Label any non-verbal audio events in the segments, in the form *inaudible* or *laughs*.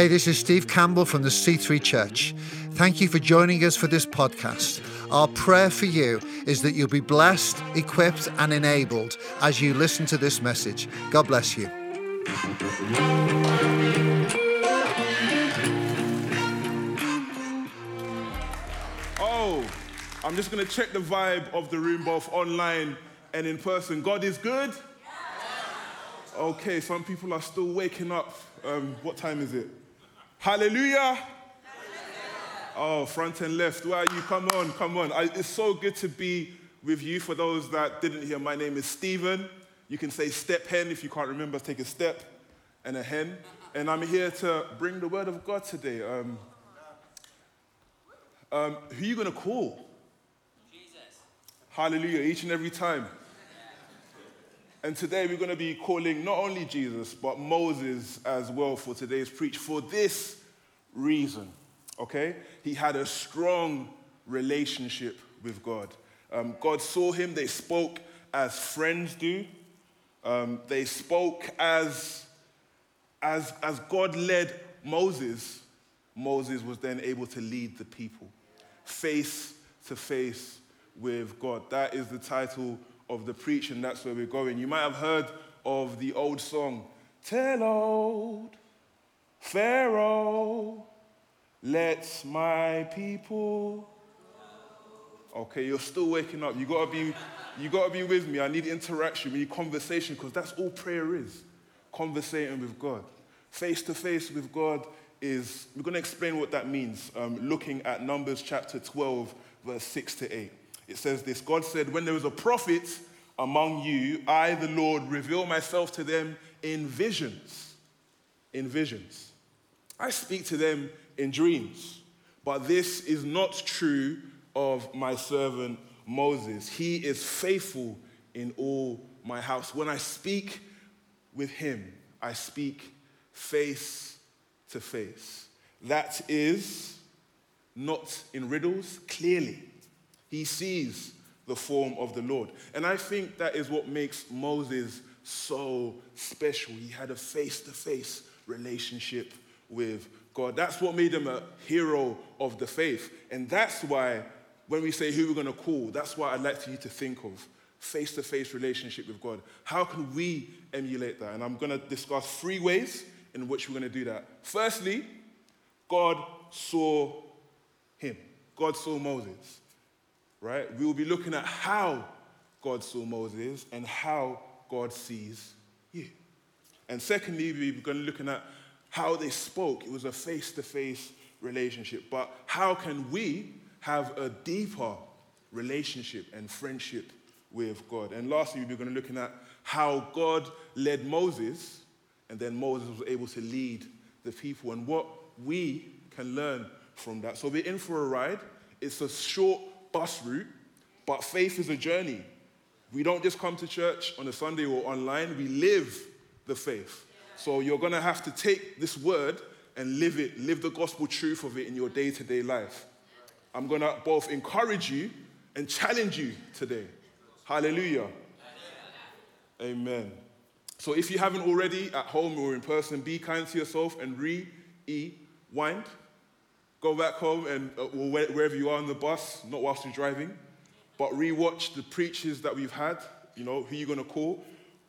Hey, this is Steve Campbell from the C3 Church. Thank you for joining us for this podcast. Our prayer for you is that you'll be blessed, equipped, and enabled as you listen to this message. God bless you. Oh, I'm just going to check the vibe of the room, both online and in person. God is good? Okay, some people are still waking up. Um, what time is it? Hallelujah. Oh, front and left. Where are you? Come on, come on. I, it's so good to be with you. For those that didn't hear, my name is Stephen. You can say step hen if you can't remember. Take a step and a hen. And I'm here to bring the word of God today. Um, um, who are you going to call? Jesus. Hallelujah, each and every time. And today we're going to be calling not only Jesus, but Moses as well for today's preach for this reason. Okay? He had a strong relationship with God. Um, God saw him, they spoke as friends do. Um, they spoke as, as, as God led Moses. Moses was then able to lead the people face to face with God. That is the title of the preach, and that's where we're going. You might have heard of the old song, Tell old Pharaoh, let my people. Okay, you're still waking up. You gotta be, you gotta be with me. I need interaction, we need conversation, because that's all prayer is. Conversating with God. Face to face with God is, we're gonna explain what that means, um, looking at Numbers chapter 12, verse 6 to 8. It says this God said, When there is a prophet among you, I, the Lord, reveal myself to them in visions. In visions. I speak to them in dreams. But this is not true of my servant Moses. He is faithful in all my house. When I speak with him, I speak face to face. That is not in riddles, clearly. He sees the form of the Lord. And I think that is what makes Moses so special. He had a face to face relationship with God. That's what made him a hero of the faith. And that's why, when we say who we're going to call, that's why I'd like for you to think of face to face relationship with God. How can we emulate that? And I'm going to discuss three ways in which we're going to do that. Firstly, God saw him, God saw Moses right? We will be looking at how God saw Moses and how God sees you. And secondly, we're going to looking at how they spoke. It was a face to face relationship. But how can we have a deeper relationship and friendship with God? And lastly, we're going to looking at how God led Moses, and then Moses was able to lead the people, and what we can learn from that. So we're in for a ride. It's a short bus route, but faith is a journey. We don't just come to church on a Sunday or online, we live the faith. So you're going to have to take this word and live it, live the gospel truth of it in your day to day life. I'm going to both encourage you and challenge you today. Hallelujah. Amen. So if you haven't already at home or in person, be kind to yourself and re- rewind. Go back home and uh, wherever you are on the bus, not whilst you're driving, but rewatch the preachers that we've had. You know, who you're going to call.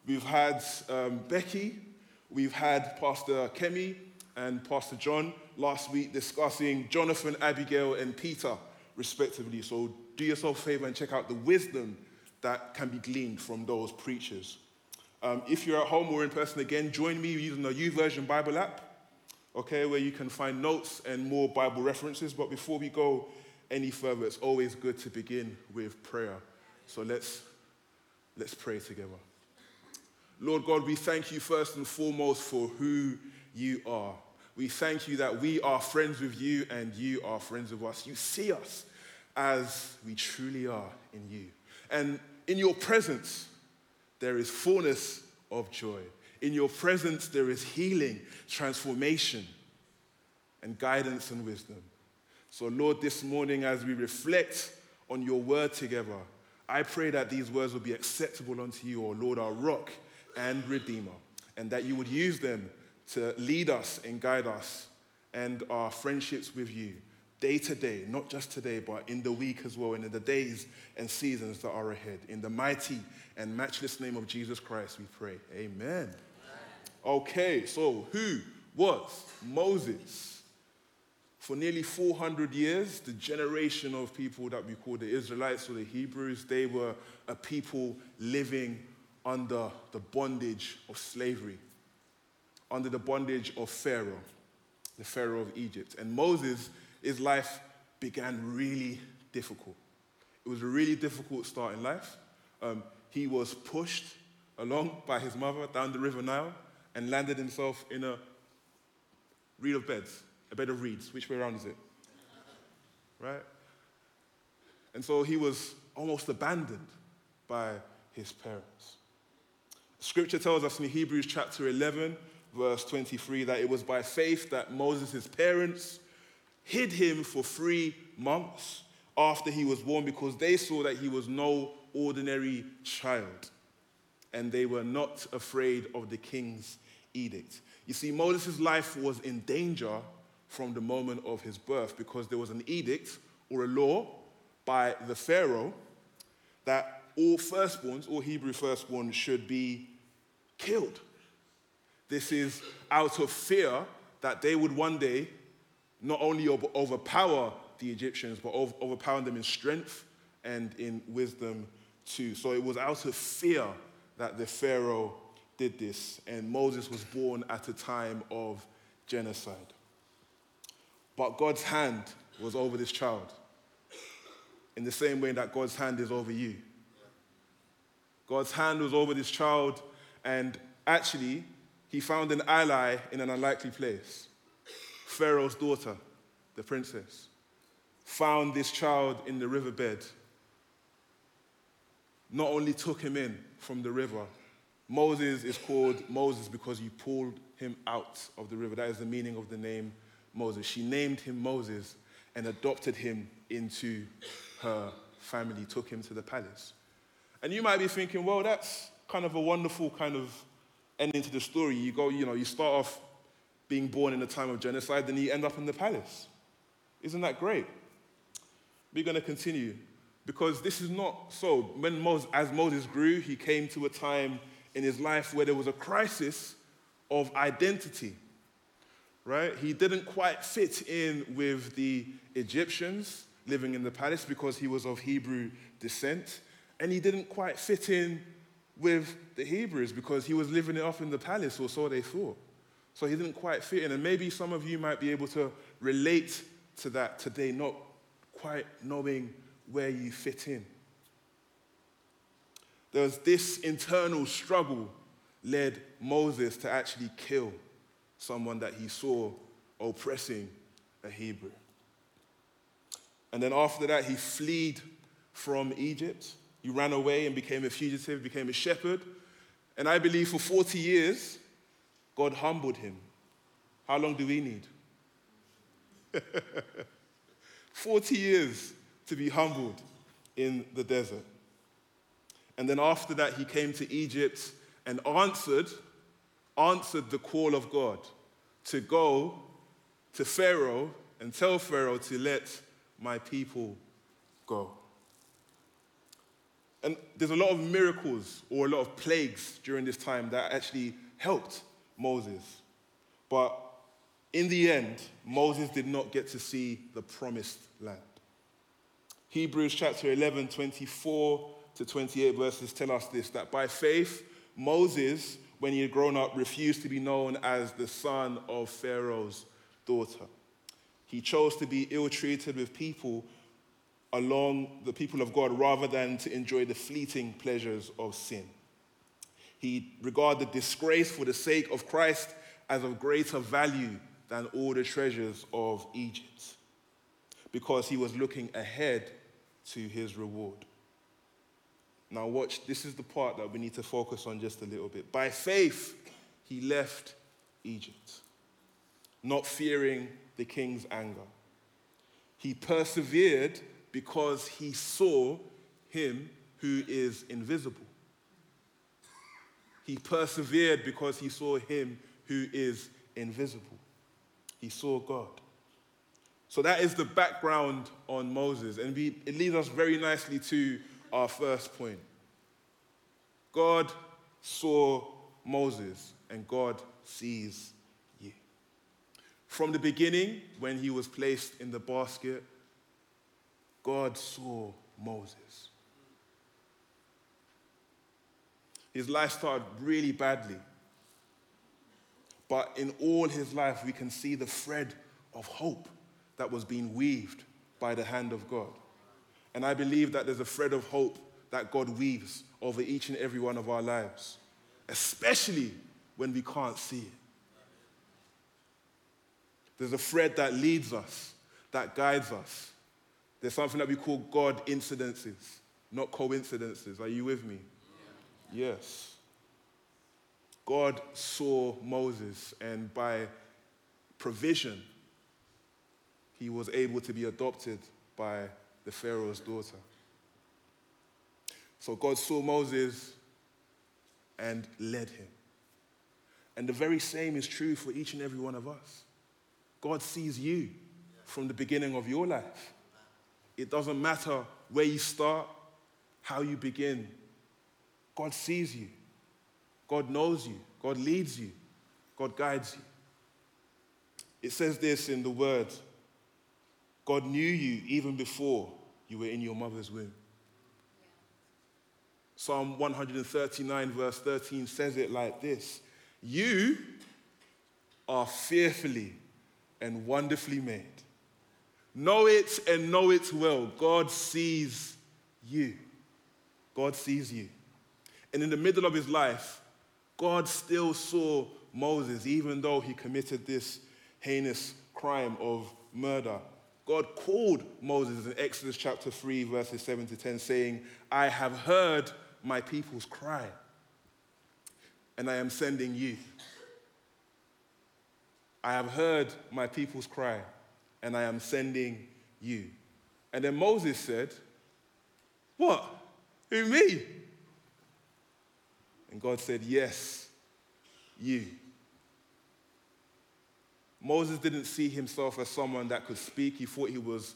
We've had um, Becky, we've had Pastor Kemi and Pastor John last week discussing Jonathan, Abigail, and Peter, respectively. So do yourself a favor and check out the wisdom that can be gleaned from those preachers. Um, if you're at home or in person again, join me using the YouVersion Bible app okay, where you can find notes and more Bible references. But before we go any further, it's always good to begin with prayer. So let's, let's pray together. Lord God, we thank you first and foremost for who you are. We thank you that we are friends with you and you are friends with us. You see us as we truly are in you. And in your presence, there is fullness of joy. In your presence, there is healing, transformation, and guidance and wisdom. So, Lord, this morning, as we reflect on your word together, I pray that these words will be acceptable unto you, O Lord, our rock and redeemer, and that you would use them to lead us and guide us and our friendships with you day to day, not just today, but in the week as well, and in the days and seasons that are ahead. In the mighty and matchless name of Jesus Christ, we pray. Amen. Okay, so who was Moses? For nearly 400 years, the generation of people that we call the Israelites or the Hebrews, they were a people living under the bondage of slavery, under the bondage of Pharaoh, the Pharaoh of Egypt. And Moses, his life began really difficult. It was a really difficult start in life. Um, he was pushed along by his mother down the River Nile and landed himself in a reed of beds, a bed of reeds. Which way around is it? Right? And so he was almost abandoned by his parents. Scripture tells us in Hebrews chapter 11, verse 23, that it was by faith that Moses' parents hid him for three months after he was born because they saw that he was no ordinary child and they were not afraid of the king's edict. You see, Moses' life was in danger from the moment of his birth because there was an edict or a law by the Pharaoh that all firstborns, all Hebrew firstborns, should be killed. This is out of fear that they would one day not only overpower the Egyptians, but overpower them in strength and in wisdom too. So it was out of fear that the Pharaoh did this, and Moses was born at a time of genocide. But God's hand was over this child in the same way that God's hand is over you. God's hand was over this child, and actually, he found an ally in an unlikely place. Pharaoh's daughter, the princess, found this child in the riverbed. Not only took him in from the river, Moses is called Moses because you pulled him out of the river. That is the meaning of the name Moses. She named him Moses and adopted him into her family, took him to the palace. And you might be thinking, well, that's kind of a wonderful kind of ending to the story. You go, you know, you start off being born in a time of genocide, then you end up in the palace. Isn't that great? We're going to continue because this is not so. When Moses, as Moses grew, he came to a time in his life where there was a crisis of identity, right? He didn't quite fit in with the Egyptians living in the palace because he was of Hebrew descent, and he didn't quite fit in with the Hebrews because he was living it off in the palace, or so they thought. So he didn't quite fit in. And maybe some of you might be able to relate to that today, not quite knowing where you fit in. There's this internal struggle led Moses to actually kill someone that he saw oppressing a Hebrew. And then after that, he fled from Egypt. He ran away and became a fugitive, became a shepherd. And I believe for 40 years, God humbled him. How long do we need? *laughs* 40 years to be humbled in the desert. And then after that, he came to Egypt and answered, answered the call of God to go to Pharaoh and tell Pharaoh to let my people go. And there's a lot of miracles or a lot of plagues during this time that actually helped Moses. But in the end, Moses did not get to see the promised land. Hebrews chapter 11, 24 to 28 verses tell us this that by faith, Moses, when he had grown up, refused to be known as the son of Pharaoh's daughter. He chose to be ill treated with people along the people of God rather than to enjoy the fleeting pleasures of sin. He regarded disgrace for the sake of Christ as of greater value than all the treasures of Egypt because he was looking ahead to his reward. Now, watch, this is the part that we need to focus on just a little bit. By faith, he left Egypt, not fearing the king's anger. He persevered because he saw him who is invisible. He persevered because he saw him who is invisible. He saw God. So that is the background on Moses. And we, it leads us very nicely to our first point. God saw Moses, and God sees you. From the beginning, when he was placed in the basket, God saw Moses. His life started really badly. But in all his life, we can see the thread of hope that was being weaved by the hand of God. And I believe that there's a thread of hope that God weaves over each and every one of our lives, especially when we can't see it. There's a thread that leads us, that guides us. There's something that we call God incidences, not coincidences. Are you with me? Yes. God saw Moses, and by provision, he was able to be adopted by the Pharaoh's daughter. So God saw Moses and led him. And the very same is true for each and every one of us. God sees you from the beginning of your life. It doesn't matter where you start, how you begin, God sees you. God knows you. God leads you. God guides you. It says this in the word God knew you even before you were in your mother's womb. Psalm 139, verse 13 says it like this You are fearfully and wonderfully made. Know it and know it well. God sees you. God sees you. And in the middle of his life, God still saw Moses, even though he committed this heinous crime of murder. God called Moses in Exodus chapter 3, verses 7 to 10, saying, I have heard my people's cry, and I am sending you. I have heard my people's cry, and I am sending you. And then Moses said, What? Who, me? And God said, Yes, you. Moses didn't see himself as someone that could speak. He thought he was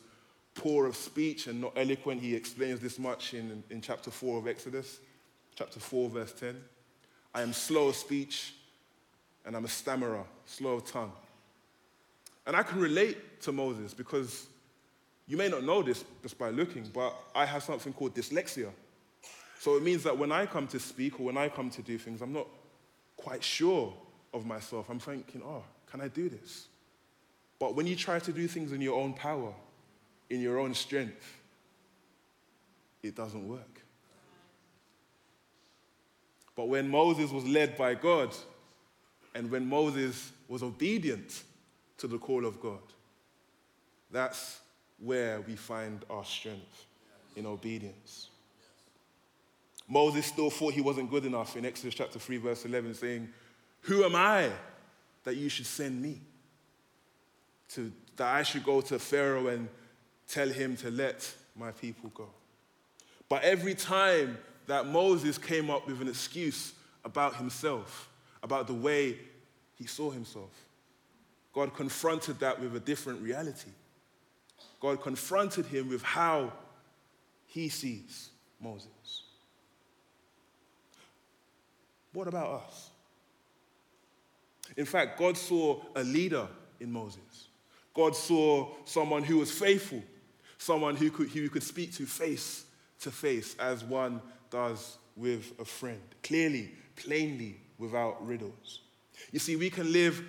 poor of speech and not eloquent. He explains this much in, in chapter 4 of Exodus, chapter 4, verse 10. I am slow of speech and I'm a stammerer, slow of tongue. And I can relate to Moses because you may not know this just by looking, but I have something called dyslexia. So it means that when I come to speak or when I come to do things, I'm not quite sure of myself. I'm thinking, oh, can I do this? But when you try to do things in your own power, in your own strength, it doesn't work. But when Moses was led by God, and when Moses was obedient to the call of God, that's where we find our strength in obedience. Moses still thought he wasn't good enough in Exodus chapter 3, verse 11, saying, Who am I that you should send me? To, that I should go to Pharaoh and tell him to let my people go. But every time that Moses came up with an excuse about himself, about the way he saw himself, God confronted that with a different reality. God confronted him with how he sees Moses. What about us? In fact, God saw a leader in Moses. God saw someone who was faithful, someone who could, who could speak to face to face as one does with a friend, clearly, plainly, without riddles. You see, we can live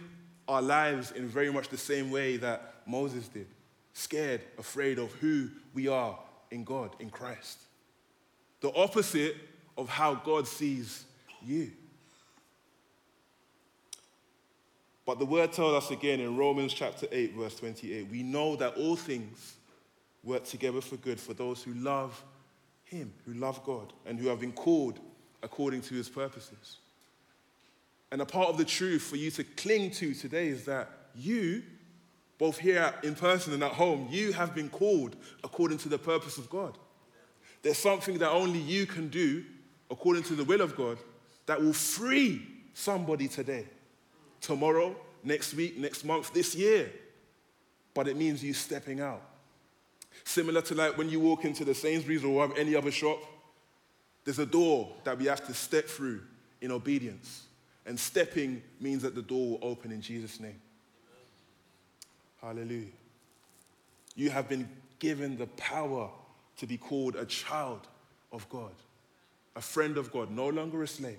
our lives in very much the same way that Moses did scared, afraid of who we are in God, in Christ. The opposite of how God sees you. But the word tells us again in Romans chapter 8, verse 28 we know that all things work together for good for those who love Him, who love God, and who have been called according to His purposes. And a part of the truth for you to cling to today is that you, both here in person and at home, you have been called according to the purpose of God. There's something that only you can do according to the will of God that will free somebody today, tomorrow, next week, next month, this year. But it means you stepping out. Similar to like when you walk into the Sainsbury's or any other shop, there's a door that we have to step through in obedience. And stepping means that the door will open in Jesus' name. Hallelujah. You have been given the power to be called a child of God, a friend of God, no longer a slave.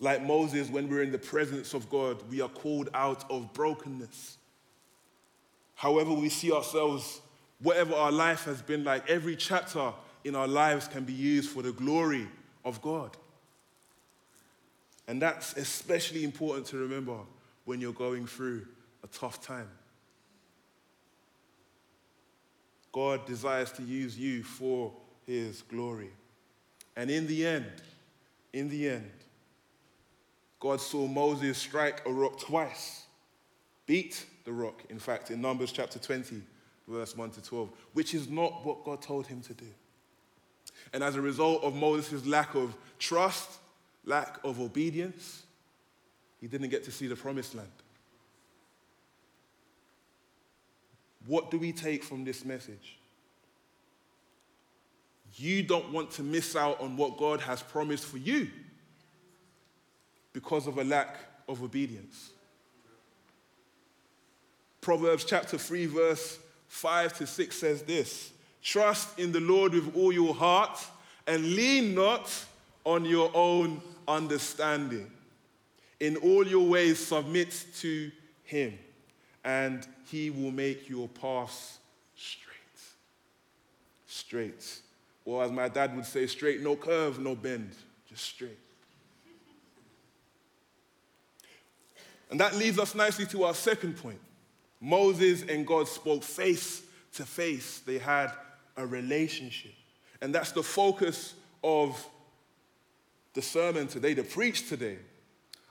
Like Moses, when we're in the presence of God, we are called out of brokenness. However, we see ourselves, whatever our life has been like, every chapter in our lives can be used for the glory of God. And that's especially important to remember when you're going through a tough time. God desires to use you for his glory. And in the end, in the end, God saw Moses strike a rock twice, beat the rock, in fact, in Numbers chapter 20, verse 1 to 12, which is not what God told him to do. And as a result of Moses' lack of trust, lack of obedience, he didn't get to see the promised land. What do we take from this message? You don't want to miss out on what God has promised for you because of a lack of obedience. Proverbs chapter 3, verse 5 to 6 says this Trust in the Lord with all your heart and lean not on your own understanding. In all your ways, submit to him, and he will make your paths straight. Straight. Or as my dad would say, straight, no curve, no bend, just straight. And that leads us nicely to our second point. Moses and God spoke face to face, they had a relationship. And that's the focus of the sermon today, the preach today.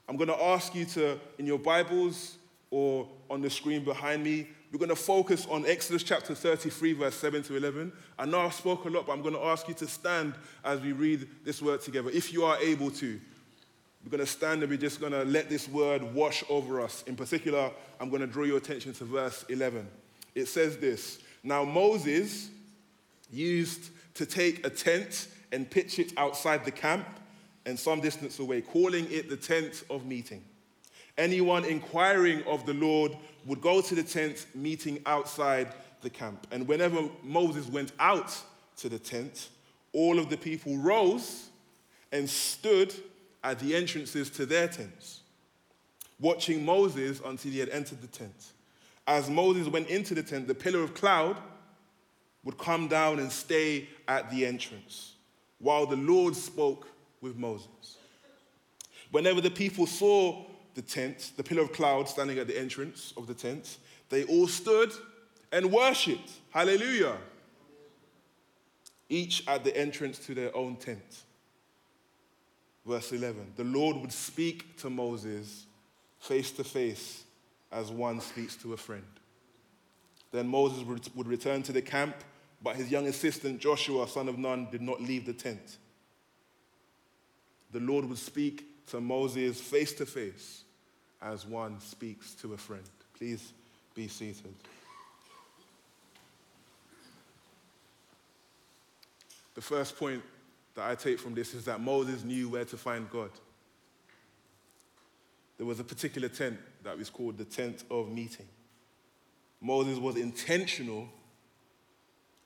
I'm going to ask you to, in your Bibles or on the screen behind me, we're going to focus on Exodus chapter 33, verse 7 to 11. I know I've spoken a lot, but I'm going to ask you to stand as we read this word together, if you are able to. We're going to stand and we're just going to let this word wash over us. In particular, I'm going to draw your attention to verse 11. It says this Now Moses used to take a tent and pitch it outside the camp and some distance away, calling it the tent of meeting. Anyone inquiring of the Lord would go to the tent meeting outside the camp. And whenever Moses went out to the tent, all of the people rose and stood at the entrances to their tents, watching Moses until he had entered the tent. As Moses went into the tent, the pillar of cloud would come down and stay at the entrance while the Lord spoke with Moses. Whenever the people saw the tent, the pillar of cloud standing at the entrance of the tent, they all stood and worshipped. Hallelujah. Each at the entrance to their own tent verse 11. The Lord would speak to Moses face to face as one speaks to a friend. Then Moses would return to the camp, but his young assistant Joshua, son of Nun, did not leave the tent. The Lord would speak to Moses face to face as one speaks to a friend. Please be seated. The first point that I take from this is that Moses knew where to find God. There was a particular tent that was called the tent of meeting. Moses was intentional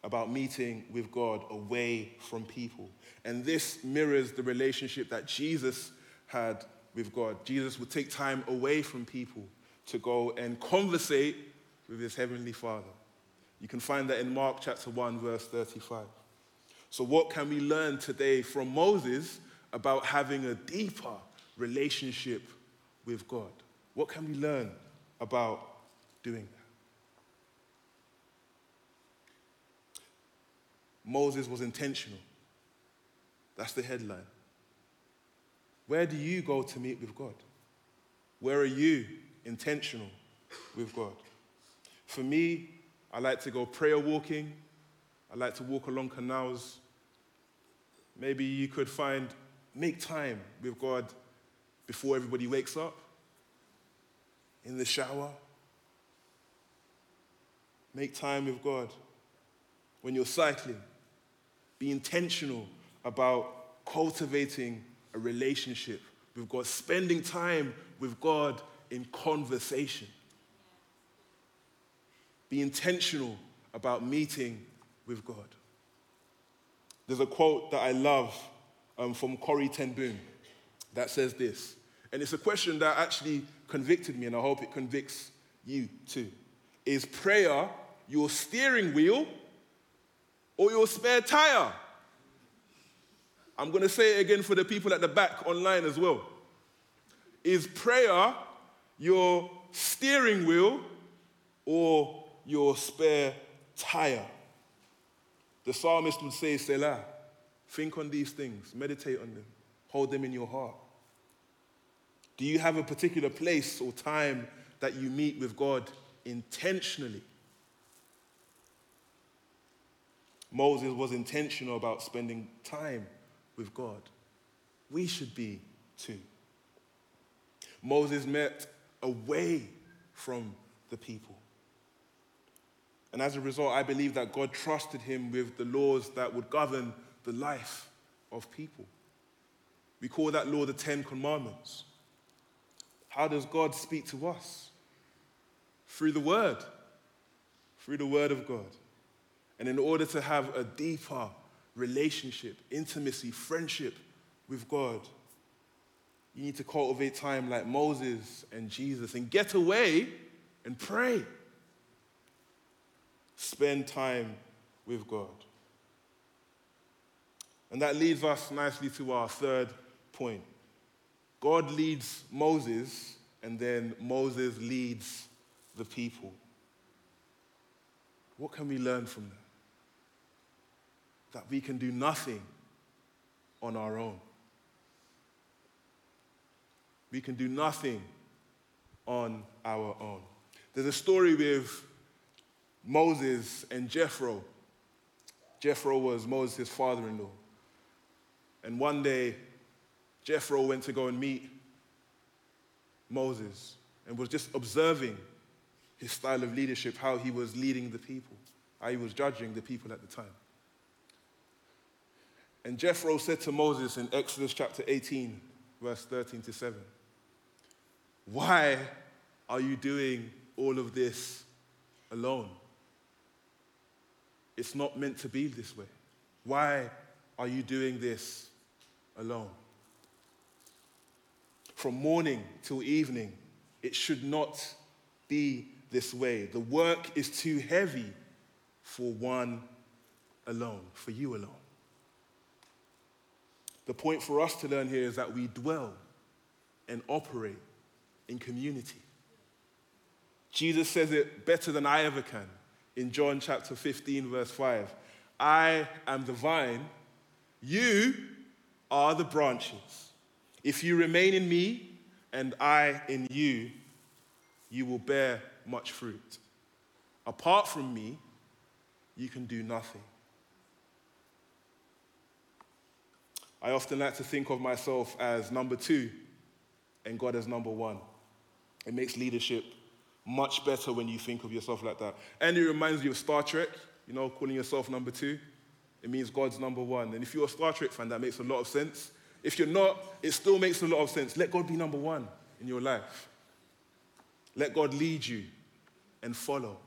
about meeting with God away from people. And this mirrors the relationship that Jesus had with God. Jesus would take time away from people to go and conversate with his heavenly Father. You can find that in Mark chapter 1, verse 35. So, what can we learn today from Moses about having a deeper relationship with God? What can we learn about doing that? Moses was intentional. That's the headline. Where do you go to meet with God? Where are you intentional with God? For me, I like to go prayer walking. I like to walk along canals. Maybe you could find, make time with God before everybody wakes up. in the shower. Make time with God. When you're cycling, be intentional about cultivating a relationship with God, spending time with God in conversation. Be intentional about meeting with God. There's a quote that I love um, from Corrie Ten Boom that says this, and it's a question that actually convicted me, and I hope it convicts you too. Is prayer your steering wheel or your spare tire? I'm going to say it again for the people at the back online as well. Is prayer your steering wheel or your spare tire? The psalmist would say, Selah, think on these things, meditate on them, hold them in your heart. Do you have a particular place or time that you meet with God intentionally? Moses was intentional about spending time with God. We should be too. Moses met away from the people. And as a result, I believe that God trusted him with the laws that would govern the life of people. We call that law the Ten Commandments. How does God speak to us? Through the Word, through the Word of God. And in order to have a deeper relationship, intimacy, friendship with God, you need to cultivate time like Moses and Jesus and get away and pray. Spend time with God. And that leads us nicely to our third point. God leads Moses, and then Moses leads the people. What can we learn from that? That we can do nothing on our own. We can do nothing on our own. There's a story with Moses and Jethro. Jethro was Moses' father in law. And one day, Jethro went to go and meet Moses and was just observing his style of leadership, how he was leading the people, how he was judging the people at the time. And Jethro said to Moses in Exodus chapter 18, verse 13 to 7, Why are you doing all of this alone? It's not meant to be this way. Why are you doing this alone? From morning till evening, it should not be this way. The work is too heavy for one alone, for you alone. The point for us to learn here is that we dwell and operate in community. Jesus says it better than I ever can in John chapter 15, verse 5. I am the vine, you are the branches. If you remain in me and I in you, you will bear much fruit. Apart from me, you can do nothing. I often like to think of myself as number two and God as number one. It makes leadership much better when you think of yourself like that. And it reminds you of Star Trek, you know, calling yourself number two. It means God's number one. And if you're a Star Trek fan, that makes a lot of sense. If you're not, it still makes a lot of sense. Let God be number one in your life. Let God lead you and follow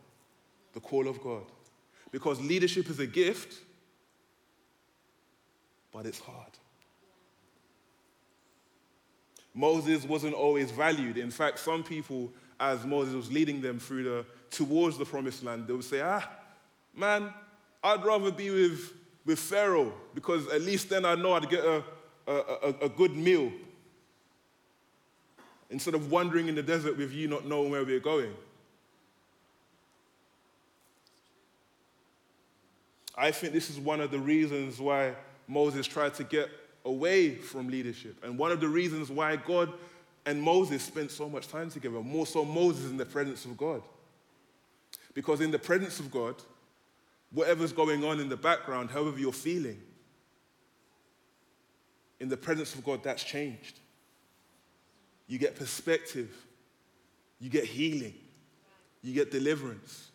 the call of God. Because leadership is a gift, but it's hard. Moses wasn't always valued. In fact, some people as Moses was leading them through the, towards the promised land, they would say, ah, man, I'd rather be with, with Pharaoh because at least then I know I'd get a, a, a, a good meal instead of wandering in the desert with you not knowing where we're going. I think this is one of the reasons why Moses tried to get away from leadership, and one of the reasons why God and Moses spent so much time together, more so Moses in the presence of God. Because in the presence of God, whatever's going on in the background, however you're feeling, in the presence of God, that's changed. You get perspective you get healing, you get deliverance.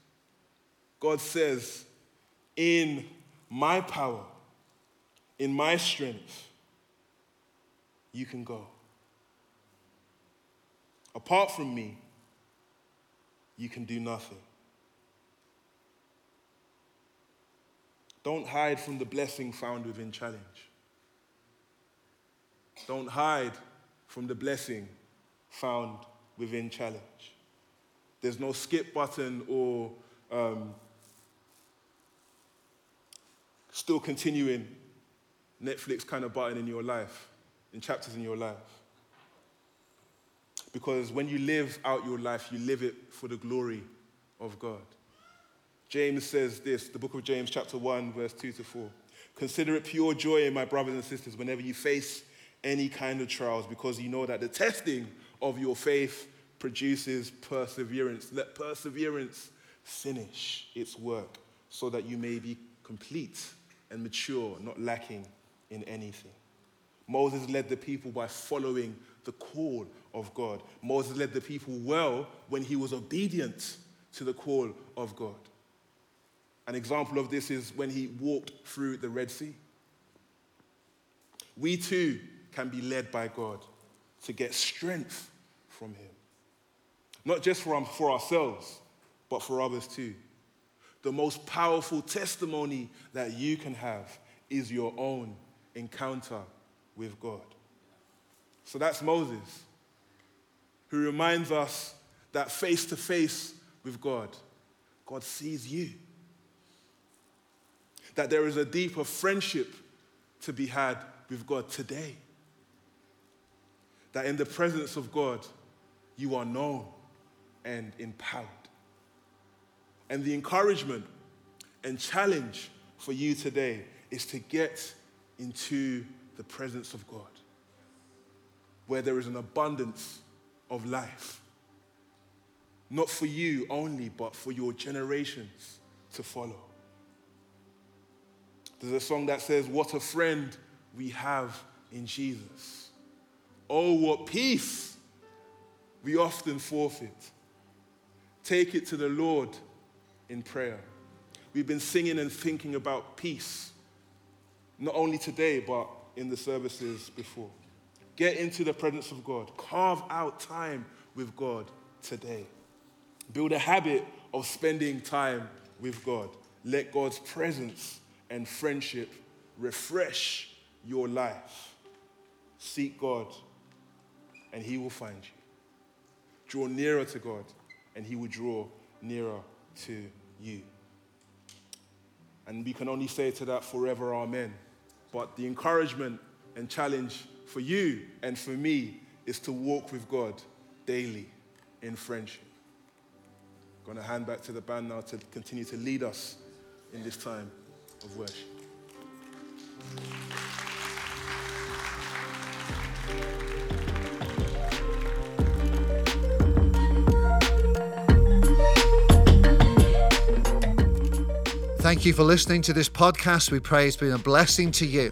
God says, In my power, in my strength, you can go. Apart from me, you can do nothing. Don't hide from the blessing found within challenge. Don't hide from the blessing found within challenge. There's no skip button or um, still continuing Netflix kind of button in your life, in chapters in your life. Because when you live out your life, you live it for the glory of God. James says this, the book of James, chapter 1, verse 2 to 4. Consider it pure joy, my brothers and sisters, whenever you face any kind of trials, because you know that the testing of your faith produces perseverance. Let perseverance finish its work so that you may be complete and mature, not lacking in anything. Moses led the people by following the call of God. Moses led the people well when he was obedient to the call of God. An example of this is when he walked through the Red Sea. We too can be led by God to get strength from him. Not just for, for ourselves, but for others too. The most powerful testimony that you can have is your own encounter with God. So that's Moses, who reminds us that face to face with God, God sees you. That there is a deeper friendship to be had with God today. That in the presence of God, you are known and empowered. And the encouragement and challenge for you today is to get into the presence of God, where there is an abundance of life. Not for you only, but for your generations to follow. There's a song that says, What a friend we have in Jesus. Oh, what peace we often forfeit. Take it to the Lord in prayer. We've been singing and thinking about peace, not only today, but in the services before. Get into the presence of God. Carve out time with God today. Build a habit of spending time with God. Let God's presence and friendship refresh your life. Seek God, and He will find you. Draw nearer to God, and He will draw nearer to you. And we can only say to that forever, Amen. But the encouragement and challenge for you and for me is to walk with God daily in friendship. I'm going to hand back to the band now to continue to lead us in this time of worship. Thank you for listening to this podcast. We pray it's been a blessing to you.